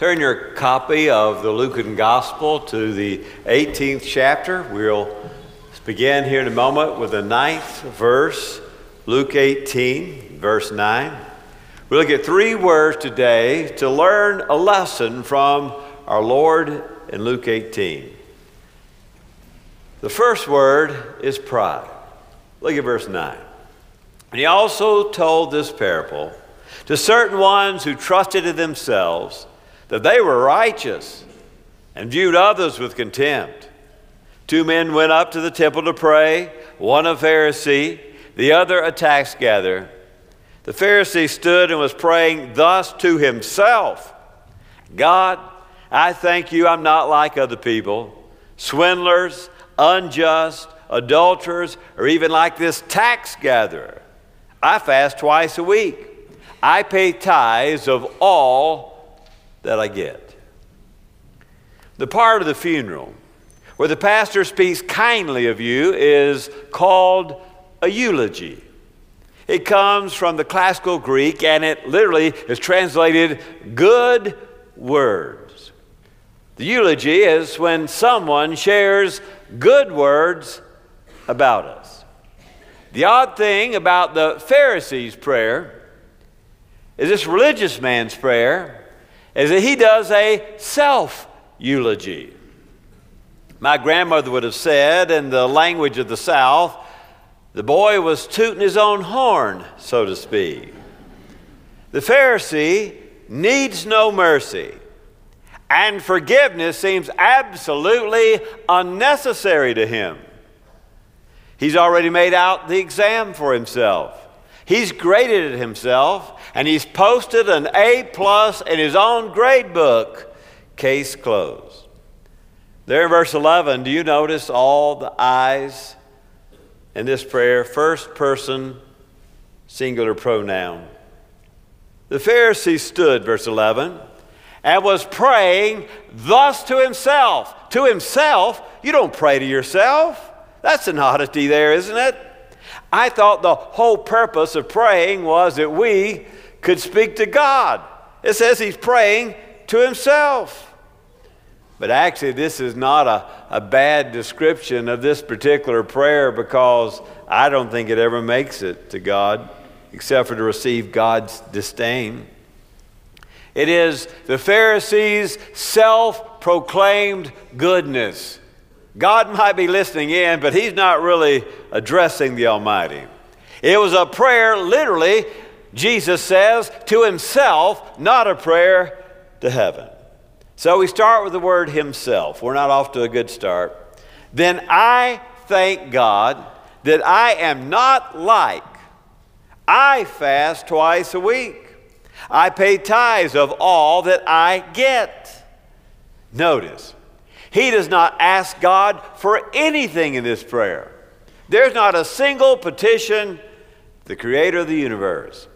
Turn your copy of the Lucan Gospel to the 18th chapter. We'll begin here in a moment with the ninth verse, Luke 18, verse 9. We'll look at three words today to learn a lesson from our Lord in Luke 18. The first word is pride. Look at verse 9. And he also told this parable to certain ones who trusted in themselves that they were righteous and viewed others with contempt. Two men went up to the temple to pray, one a Pharisee, the other a tax gatherer. The Pharisee stood and was praying thus to himself God, I thank you I'm not like other people, swindlers, unjust, adulterers, or even like this tax gatherer. I fast twice a week. I pay tithes of all that I get. The part of the funeral where the pastor speaks kindly of you is called a eulogy. It comes from the classical Greek and it literally is translated good words. The eulogy is when someone shares good words about us. The odd thing about the Pharisees' prayer is this religious man's prayer is that he does a self eulogy. My grandmother would have said, in the language of the South, the boy was tooting his own horn, so to speak. The Pharisee needs no mercy, and forgiveness seems absolutely unnecessary to him. He's already made out the exam for himself. He's graded it himself and he's posted an A plus in his own grade book. Case closed. There in verse 11, do you notice all the I's in this prayer? First person, singular pronoun. The Pharisee stood, verse 11, and was praying thus to himself. To himself? You don't pray to yourself. That's an oddity there, isn't it? I thought the whole purpose of praying was that we could speak to God. It says he's praying to himself. But actually, this is not a, a bad description of this particular prayer because I don't think it ever makes it to God except for to receive God's disdain. It is the Pharisees' self proclaimed goodness. God might be listening in, but he's not really addressing the Almighty. It was a prayer, literally, Jesus says, to himself, not a prayer to heaven. So we start with the word himself. We're not off to a good start. Then I thank God that I am not like. I fast twice a week. I pay tithes of all that I get. Notice, he does not ask God for anything in this prayer. There's not a single petition the creator of the universe.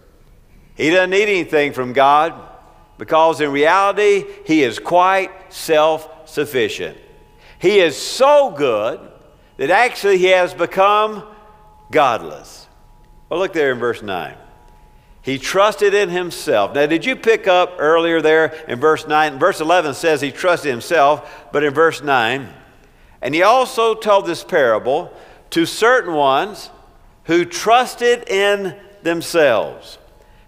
He doesn't need anything from God because in reality, he is quite self sufficient. He is so good that actually he has become godless. Well, look there in verse 9. He trusted in himself. Now, did you pick up earlier there in verse 9? Verse 11 says he trusted himself, but in verse 9, and he also told this parable to certain ones who trusted in themselves.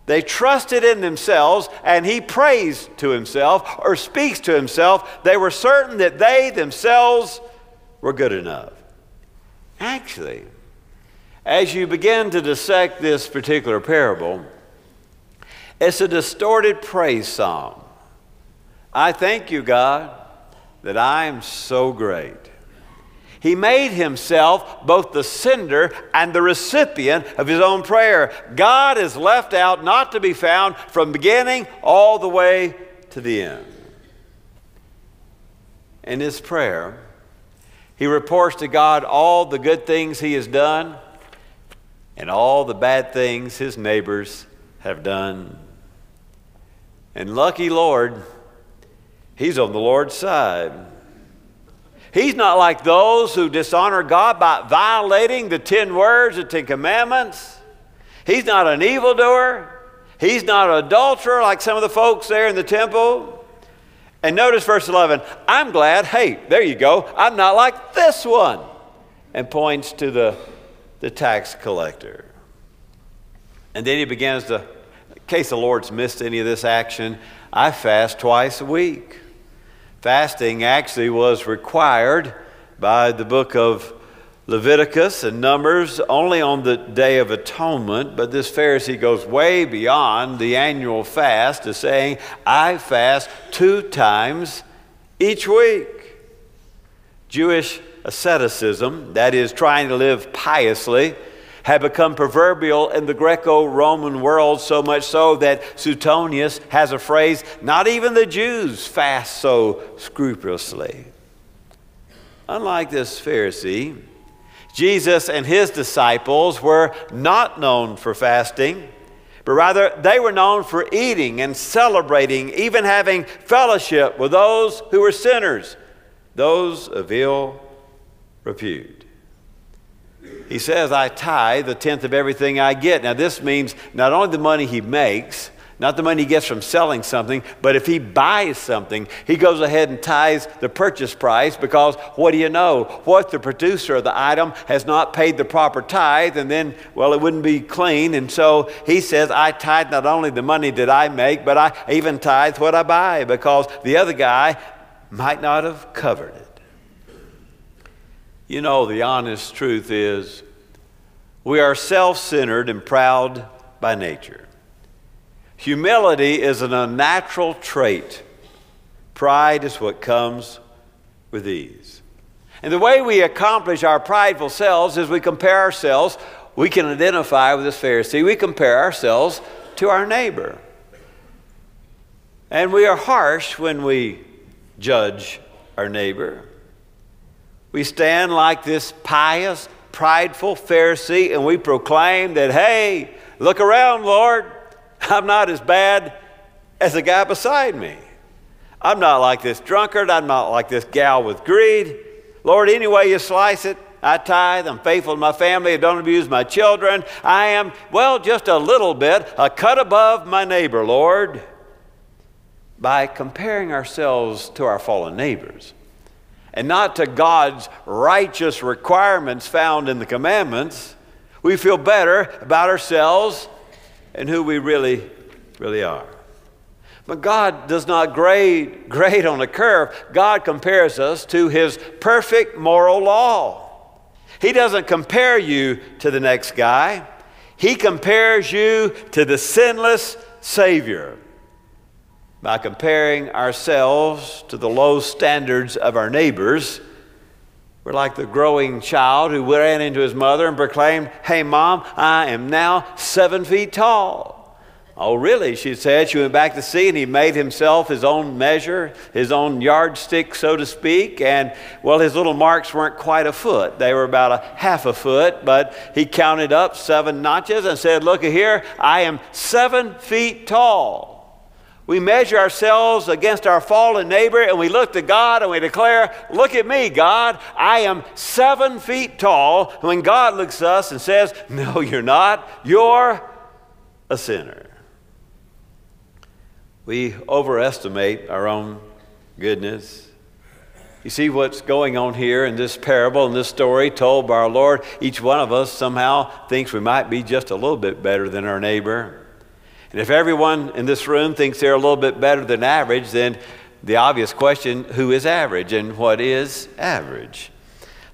They trusted in themselves, and he prays to himself or speaks to himself. They were certain that they themselves were good enough. Actually, as you begin to dissect this particular parable, it's a distorted praise song. I thank you, God, that I am so great. He made himself both the sender and the recipient of his own prayer. God is left out, not to be found from beginning all the way to the end. In his prayer, he reports to God all the good things he has done and all the bad things his neighbors have done. And lucky Lord, he's on the Lord's side. He's not like those who dishonor God by violating the ten words, the Ten Commandments. He's not an evildoer. He's not an adulterer like some of the folks there in the temple. And notice verse 11 I'm glad, hey, there you go, I'm not like this one. And points to the, the tax collector. And then he begins to, case the Lord's missed any of this action, I fast twice a week. Fasting actually was required by the book of Leviticus and Numbers only on the Day of Atonement, but this Pharisee goes way beyond the annual fast to saying, I fast two times each week. Jewish asceticism, that is, trying to live piously, had become proverbial in the Greco Roman world, so much so that Suetonius has a phrase not even the Jews fast so scrupulously. Unlike this Pharisee, Jesus and his disciples were not known for fasting, but rather they were known for eating and celebrating, even having fellowship with those who were sinners, those of ill repute. He says, I tithe the tenth of everything I get. Now, this means not only the money he makes, not the money he gets from selling something, but if he buys something, he goes ahead and ties the purchase price because what do you know? What the producer of the item has not paid the proper tithe, and then, well, it wouldn't be clean. And so he says, I tithe not only the money that I make, but I even tithe what I buy because the other guy might not have covered it. You know, the honest truth is we are self centered and proud by nature. Humility is an unnatural trait. Pride is what comes with ease. And the way we accomplish our prideful selves is we compare ourselves, we can identify with this Pharisee, we compare ourselves to our neighbor. And we are harsh when we judge our neighbor. We stand like this pious, prideful Pharisee and we proclaim that, hey, look around, Lord. I'm not as bad as the guy beside me. I'm not like this drunkard. I'm not like this gal with greed. Lord, any way you slice it, I tithe. I'm faithful to my family. I don't abuse my children. I am, well, just a little bit, a cut above my neighbor, Lord. By comparing ourselves to our fallen neighbors and not to God's righteous requirements found in the commandments, we feel better about ourselves and who we really, really are. But God does not grade, grade on a curve. God compares us to His perfect moral law. He doesn't compare you to the next guy, He compares you to the sinless Savior. By comparing ourselves to the low standards of our neighbors, we're like the growing child who ran into his mother and proclaimed, Hey, mom, I am now seven feet tall. Oh, really? She said. She went back to see, and he made himself his own measure, his own yardstick, so to speak. And, well, his little marks weren't quite a foot. They were about a half a foot, but he counted up seven notches and said, Look here, I am seven feet tall. We measure ourselves against our fallen neighbor and we look to God and we declare, Look at me, God. I am seven feet tall. And when God looks at us and says, No, you're not, you're a sinner. We overestimate our own goodness. You see what's going on here in this parable, in this story told by our Lord? Each one of us somehow thinks we might be just a little bit better than our neighbor. And if everyone in this room thinks they're a little bit better than average, then the obvious question who is average and what is average?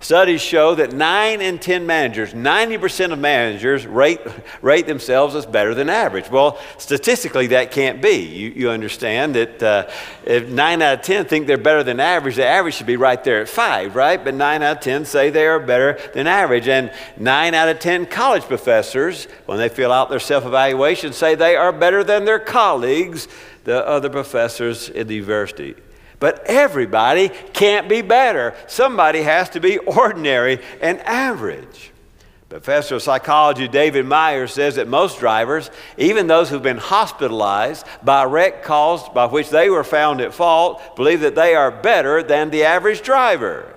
Studies show that 9 in 10 managers, 90% of managers rate, rate themselves as better than average. Well, statistically, that can't be. You, you understand that uh, if 9 out of 10 think they're better than average, the average should be right there at 5, right? But 9 out of 10 say they are better than average. And 9 out of 10 college professors, when they fill out their self evaluation, say they are better than their colleagues, the other professors in the university. But everybody can't be better. Somebody has to be ordinary and average. Professor of psychology David Myers says that most drivers, even those who've been hospitalized by wreck caused by which they were found at fault, believe that they are better than the average driver.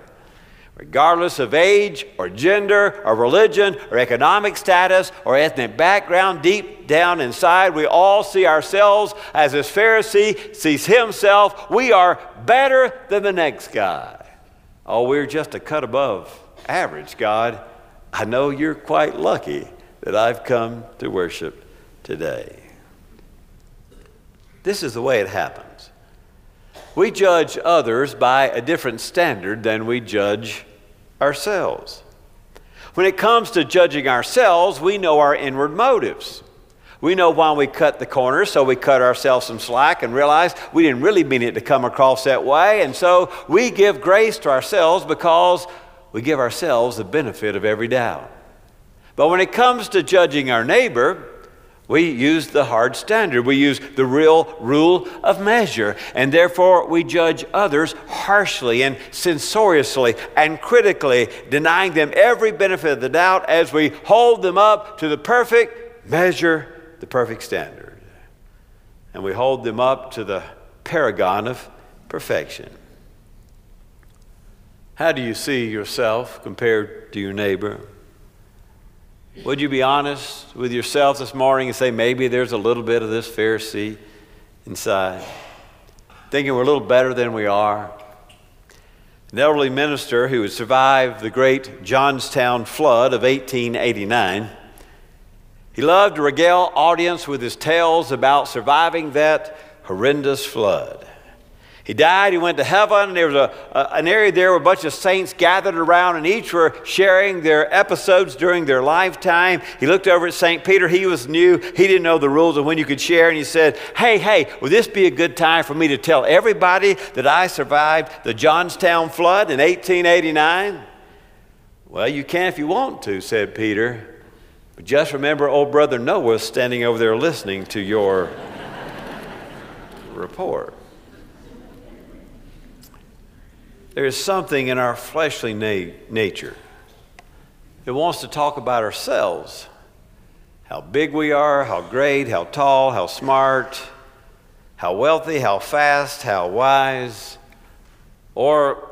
Regardless of age or gender or religion or economic status or ethnic background, deep down inside, we all see ourselves as this Pharisee sees himself. We are better than the next guy. Oh, we're just a cut above average, God. I know you're quite lucky that I've come to worship today. This is the way it happens. We judge others by a different standard than we judge ourselves. When it comes to judging ourselves, we know our inward motives. We know why we cut the corners, so we cut ourselves some slack and realize we didn't really mean it to come across that way. And so we give grace to ourselves because we give ourselves the benefit of every doubt. But when it comes to judging our neighbor, we use the hard standard. We use the real rule of measure. And therefore, we judge others harshly and censoriously and critically, denying them every benefit of the doubt as we hold them up to the perfect measure, the perfect standard. And we hold them up to the paragon of perfection. How do you see yourself compared to your neighbor? Would you be honest with yourself this morning and say, maybe there's a little bit of this Pharisee inside? Thinking we're a little better than we are. An elderly minister who had survived the great Johnstown flood of 1889. He loved to regale audience with his tales about surviving that horrendous flood. He died, he went to heaven, and there was a, a, an area there where a bunch of saints gathered around, and each were sharing their episodes during their lifetime. He looked over at St. Peter. He was new, he didn't know the rules of when you could share, and he said, Hey, hey, would this be a good time for me to tell everybody that I survived the Johnstown flood in 1889? Well, you can if you want to, said Peter. But just remember, old brother Noah standing over there listening to your report. There is something in our fleshly na- nature that wants to talk about ourselves how big we are, how great, how tall, how smart, how wealthy, how fast, how wise. Or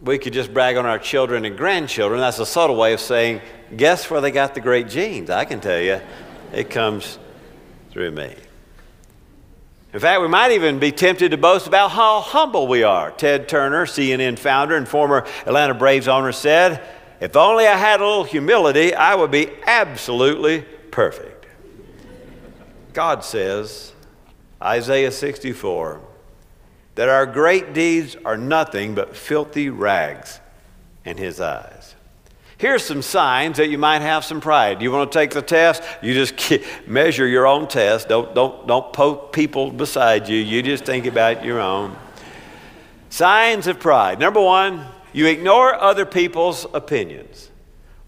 we could just brag on our children and grandchildren. That's a subtle way of saying, guess where they got the great genes? I can tell you, it comes through me. In fact, we might even be tempted to boast about how humble we are. Ted Turner, CNN founder and former Atlanta Braves owner, said, If only I had a little humility, I would be absolutely perfect. God says, Isaiah 64, that our great deeds are nothing but filthy rags in His eyes. Here's some signs that you might have some pride. You want to take the test? You just measure your own test. Don't, don't, don't poke people beside you. You just think about your own. Signs of pride. Number one, you ignore other people's opinions.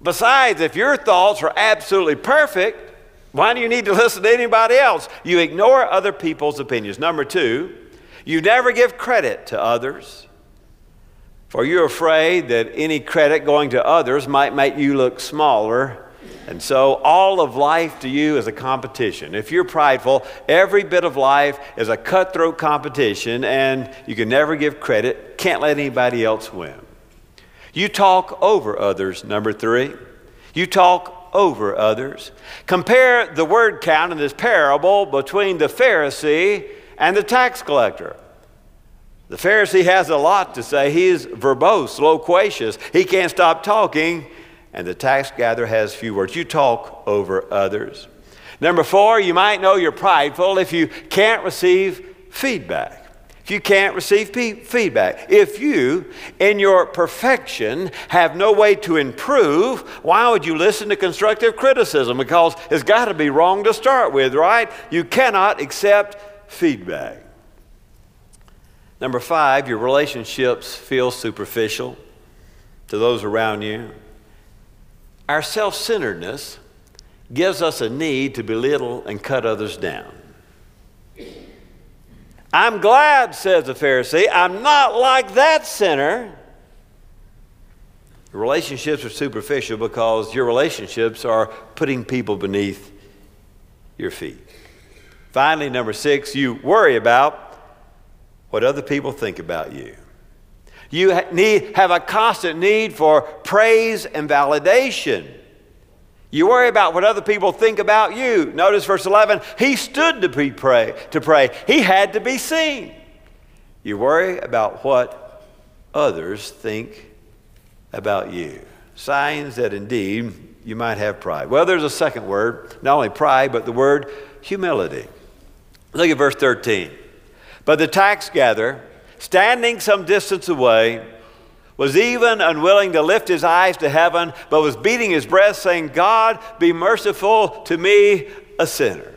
Besides, if your thoughts are absolutely perfect, why do you need to listen to anybody else? You ignore other people's opinions. Number two, you never give credit to others. For you're afraid that any credit going to others might make you look smaller. And so all of life to you is a competition. If you're prideful, every bit of life is a cutthroat competition, and you can never give credit, can't let anybody else win. You talk over others, number three. You talk over others. Compare the word count in this parable between the Pharisee and the tax collector. The Pharisee has a lot to say. He is verbose, loquacious. He can't stop talking. And the tax gatherer has few words. You talk over others. Number four, you might know you're prideful if you can't receive feedback. If you can't receive feedback. If you, in your perfection, have no way to improve, why would you listen to constructive criticism? Because it's got to be wrong to start with, right? You cannot accept feedback. Number five, your relationships feel superficial to those around you. Our self centeredness gives us a need to belittle and cut others down. I'm glad, says the Pharisee, I'm not like that sinner. Relationships are superficial because your relationships are putting people beneath your feet. Finally, number six, you worry about what other people think about you. You need, have a constant need for praise and validation. You worry about what other people think about you. Notice verse 11, he stood to be pray, to pray. He had to be seen. You worry about what others think about you. Signs that indeed you might have pride. Well, there's a second word, not only pride, but the word humility. Look at verse 13. But the tax gatherer, standing some distance away, was even unwilling to lift his eyes to heaven, but was beating his breast, saying, God, be merciful to me, a sinner.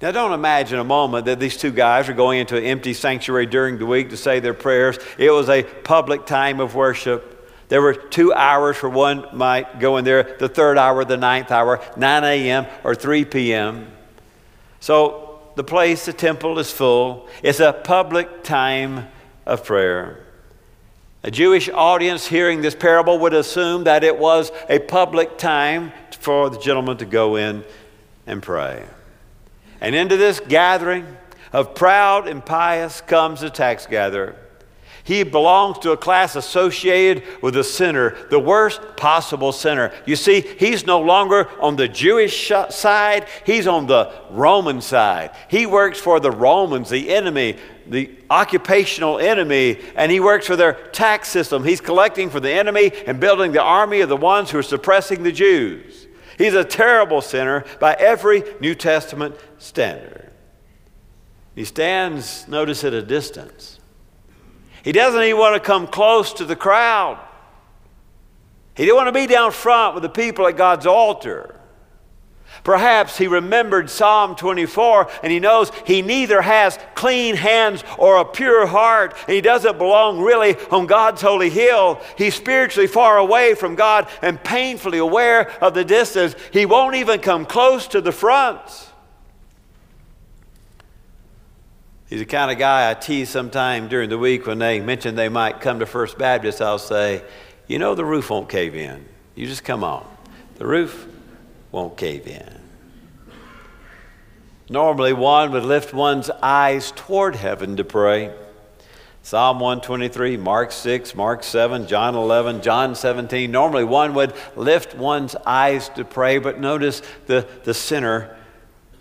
Now, don't imagine a moment that these two guys are going into an empty sanctuary during the week to say their prayers. It was a public time of worship. There were two hours where one might go in there, the third hour, the ninth hour, 9 a.m. or 3 p.m. So the place, the temple is full. It's a public time of prayer. A Jewish audience hearing this parable would assume that it was a public time for the gentleman to go in and pray. And into this gathering of proud and pious comes the tax gatherer. He belongs to a class associated with a sinner, the worst possible sinner. You see, he's no longer on the Jewish side, he's on the Roman side. He works for the Romans, the enemy, the occupational enemy, and he works for their tax system. He's collecting for the enemy and building the army of the ones who are suppressing the Jews. He's a terrible sinner by every New Testament standard. He stands, notice, at a distance. He doesn't even want to come close to the crowd. He didn't want to be down front with the people at God's altar. Perhaps he remembered Psalm 24 and he knows he neither has clean hands or a pure heart. He doesn't belong really on God's holy hill. He's spiritually far away from God and painfully aware of the distance. He won't even come close to the front. He's the kind of guy I tease sometime during the week when they mention they might come to First Baptist. I'll say, You know, the roof won't cave in. You just come on. The roof won't cave in. Normally, one would lift one's eyes toward heaven to pray. Psalm 123, Mark 6, Mark 7, John 11, John 17. Normally, one would lift one's eyes to pray, but notice the, the sinner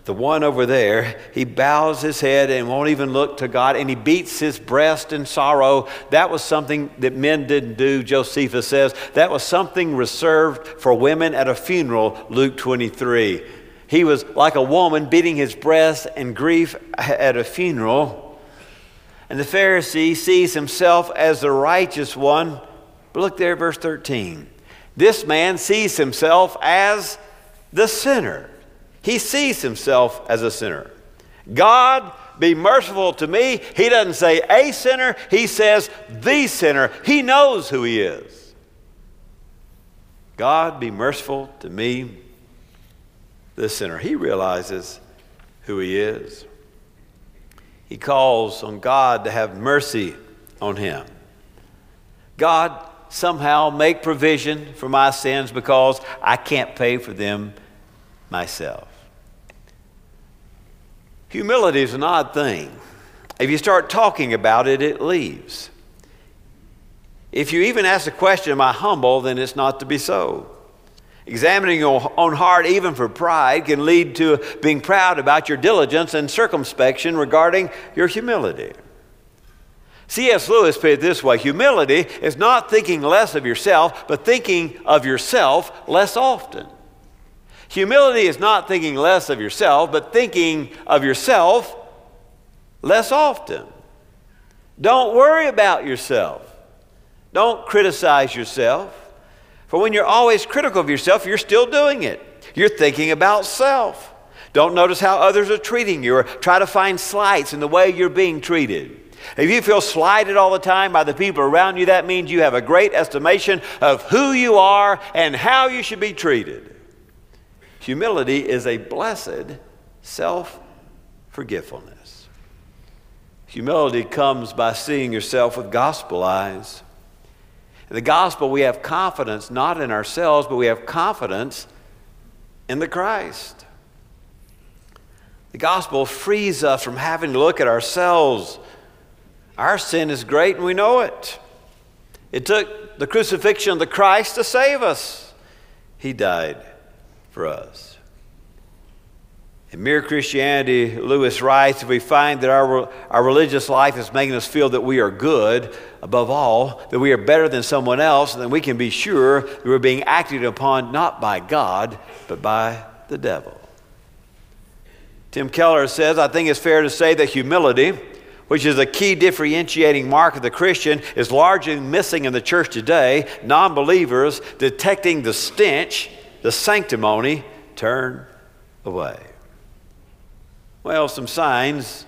the one over there, he bows his head and won't even look to God, and he beats his breast in sorrow. That was something that men didn't do, Josephus says. That was something reserved for women at a funeral, Luke 23. He was like a woman beating his breast in grief at a funeral. And the Pharisee sees himself as the righteous one. But look there, verse 13. This man sees himself as the sinner. He sees himself as a sinner. God, be merciful to me. He doesn't say a sinner, he says the sinner. He knows who he is. God, be merciful to me, the sinner. He realizes who he is. He calls on God to have mercy on him. God, somehow make provision for my sins because I can't pay for them myself. Humility is an odd thing. If you start talking about it, it leaves. If you even ask the question, Am I humble? then it's not to be so. Examining your own heart, even for pride, can lead to being proud about your diligence and circumspection regarding your humility. C.S. Lewis put it this way humility is not thinking less of yourself, but thinking of yourself less often. Humility is not thinking less of yourself, but thinking of yourself less often. Don't worry about yourself. Don't criticize yourself. For when you're always critical of yourself, you're still doing it. You're thinking about self. Don't notice how others are treating you or try to find slights in the way you're being treated. If you feel slighted all the time by the people around you, that means you have a great estimation of who you are and how you should be treated. Humility is a blessed self forgetfulness. Humility comes by seeing yourself with gospel eyes. In the gospel, we have confidence not in ourselves, but we have confidence in the Christ. The gospel frees us from having to look at ourselves. Our sin is great and we know it. It took the crucifixion of the Christ to save us. He died for us. In Mere Christianity, Lewis writes, if we find that our, our religious life is making us feel that we are good, above all, that we are better than someone else, then we can be sure that we're being acted upon not by God, but by the devil. Tim Keller says, I think it's fair to say that humility, which is a key differentiating mark of the Christian, is largely missing in the church today. Non believers detecting the stench, the sanctimony, turn away. Well, some signs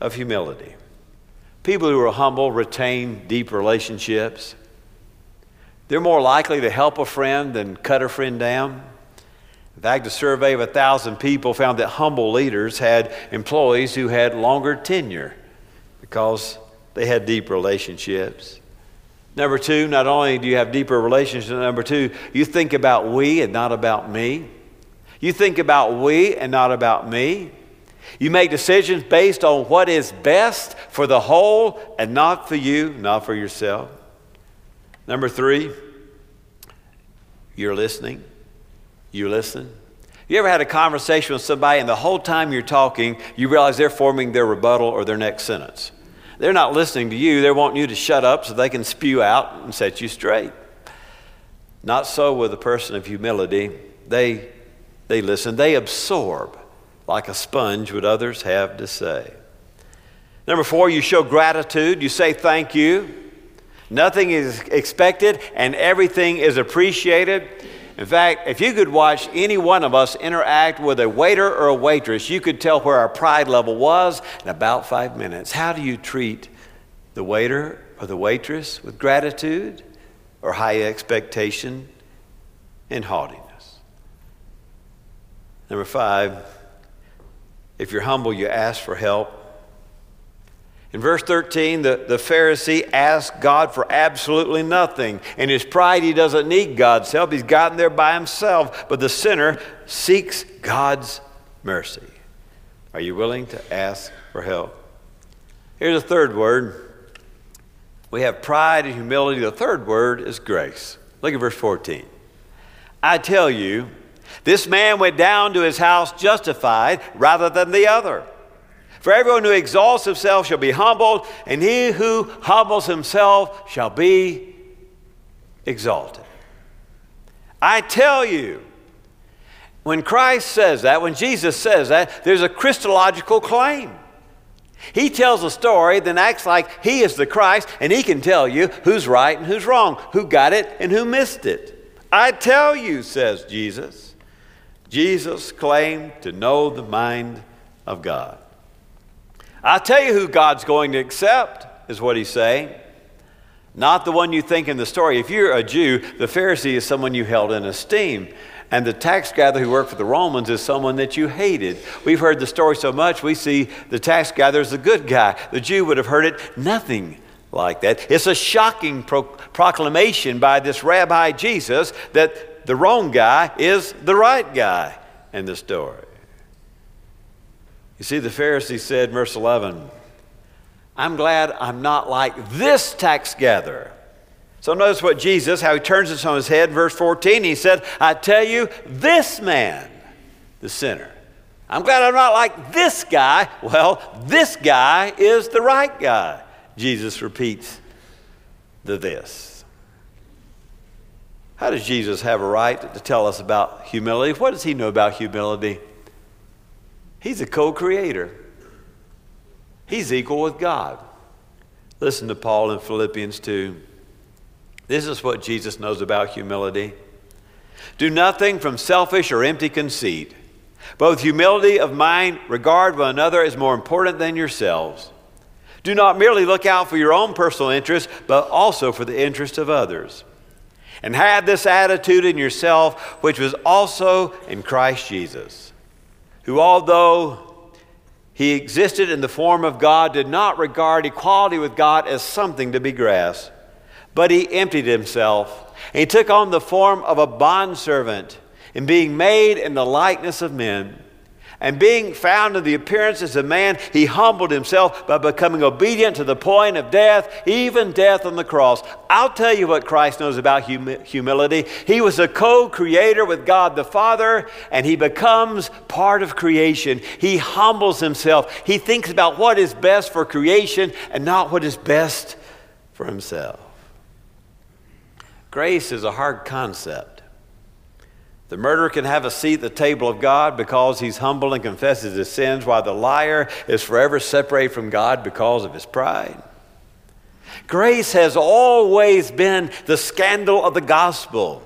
of humility. People who are humble retain deep relationships. They're more likely to help a friend than cut a friend down. In fact, a survey of 1,000 people found that humble leaders had employees who had longer tenure because they had deep relationships. Number two, not only do you have deeper relationships, number two, you think about we and not about me. You think about we and not about me. You make decisions based on what is best for the whole and not for you, not for yourself. Number three, you're listening. You listen. You ever had a conversation with somebody and the whole time you're talking, you realize they're forming their rebuttal or their next sentence? They're not listening to you, they're wanting you to shut up so they can spew out and set you straight. Not so with a person of humility. They, they listen, they absorb like a sponge what others have to say. Number four, you show gratitude. You say thank you. Nothing is expected and everything is appreciated. In fact, if you could watch any one of us interact with a waiter or a waitress, you could tell where our pride level was in about five minutes. How do you treat the waiter or the waitress with gratitude or high expectation and haughtiness? Number five, if you're humble, you ask for help. In verse 13, the, the Pharisee asked God for absolutely nothing. In his pride, he doesn't need God's help. He's gotten there by himself. But the sinner seeks God's mercy. Are you willing to ask for help? Here's a third word. We have pride and humility. The third word is grace. Look at verse 14. I tell you, this man went down to his house justified rather than the other. For everyone who exalts himself shall be humbled, and he who humbles himself shall be exalted. I tell you, when Christ says that, when Jesus says that, there's a Christological claim. He tells a story, then acts like he is the Christ, and he can tell you who's right and who's wrong, who got it and who missed it. I tell you, says Jesus. Jesus claimed to know the mind of God. I'll tell you who God's going to accept, is what he's saying. Not the one you think in the story. If you're a Jew, the Pharisee is someone you held in esteem. And the tax gatherer who worked for the Romans is someone that you hated. We've heard the story so much, we see the tax gatherer as a good guy. The Jew would have heard it nothing like that. It's a shocking pro- proclamation by this Rabbi Jesus that the wrong guy is the right guy in the story. You see, the Pharisee said, verse 11, I'm glad I'm not like this tax gatherer. So notice what Jesus, how he turns this on his head. Verse 14, he said, I tell you, this man, the sinner. I'm glad I'm not like this guy. Well, this guy is the right guy. Jesus repeats the this. How does Jesus have a right to tell us about humility? What does he know about humility? He's a co creator, he's equal with God. Listen to Paul in Philippians 2. This is what Jesus knows about humility. Do nothing from selfish or empty conceit. Both humility of mind, regard one another as more important than yourselves. Do not merely look out for your own personal interest, but also for the interest of others and have this attitude in yourself, which was also in Christ Jesus, who, although he existed in the form of God, did not regard equality with God as something to be grasped, but he emptied himself. And he took on the form of a bondservant, and being made in the likeness of men, And being found in the appearance as a man, he humbled himself by becoming obedient to the point of death, even death on the cross. I'll tell you what Christ knows about hum- humility. He was a co creator with God the Father, and he becomes part of creation. He humbles himself. He thinks about what is best for creation and not what is best for himself. Grace is a hard concept. The murderer can have a seat at the table of God because he's humble and confesses his sins, while the liar is forever separated from God because of his pride. Grace has always been the scandal of the gospel.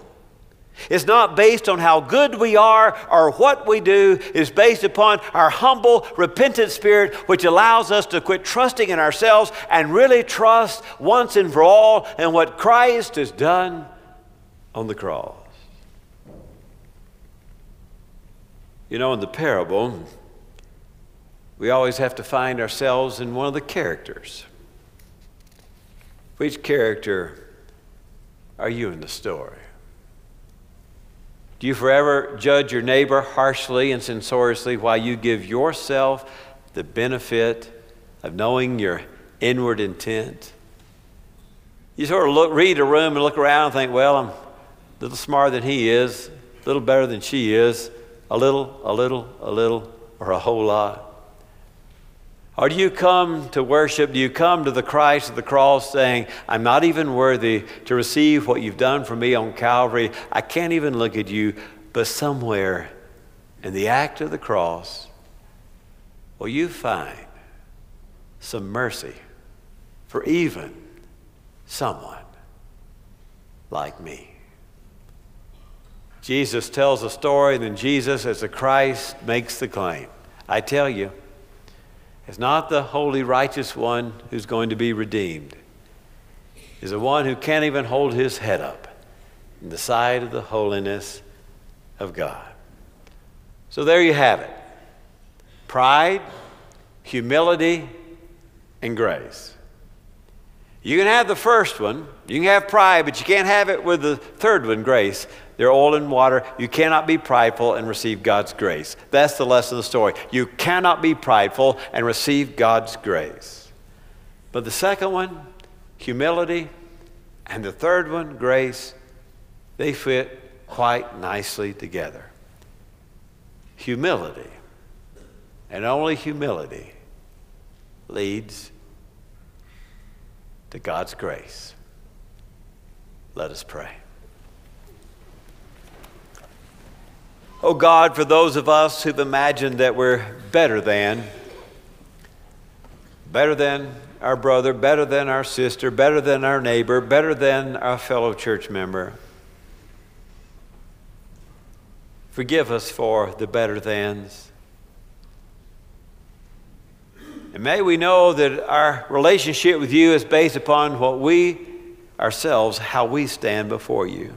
It's not based on how good we are or what we do. It's based upon our humble, repentant spirit, which allows us to quit trusting in ourselves and really trust once and for all in what Christ has done on the cross. You know, in the parable, we always have to find ourselves in one of the characters. Which character are you in the story? Do you forever judge your neighbor harshly and censoriously while you give yourself the benefit of knowing your inward intent? You sort of look, read a room and look around and think, well, I'm a little smarter than he is, a little better than she is. A little, a little, a little, or a whole lot? Or do you come to worship? Do you come to the Christ of the cross saying, I'm not even worthy to receive what you've done for me on Calvary? I can't even look at you, but somewhere in the act of the cross, will you find some mercy for even someone like me? Jesus tells a story, and then Jesus, as the Christ, makes the claim. I tell you, it's not the holy, righteous one who's going to be redeemed. It's the one who can't even hold his head up in the sight of the holiness of God. So there you have it pride, humility, and grace. You can have the first one, you can have pride, but you can't have it with the third one, grace. They're oil and water. You cannot be prideful and receive God's grace. That's the lesson of the story. You cannot be prideful and receive God's grace. But the second one, humility, and the third one, grace, they fit quite nicely together. Humility, and only humility, leads to God's grace. Let us pray. Oh God, for those of us who've imagined that we're better than, better than our brother, better than our sister, better than our neighbor, better than our fellow church member, forgive us for the better thans. And may we know that our relationship with you is based upon what we ourselves, how we stand before you.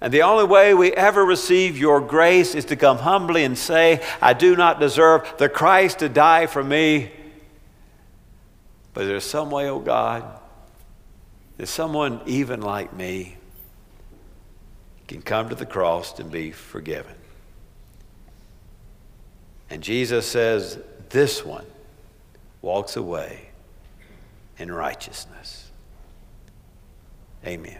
And the only way we ever receive your grace is to come humbly and say, I do not deserve the Christ to die for me. But there's some way, oh God, that someone even like me can come to the cross and be forgiven. And Jesus says, This one walks away in righteousness. Amen.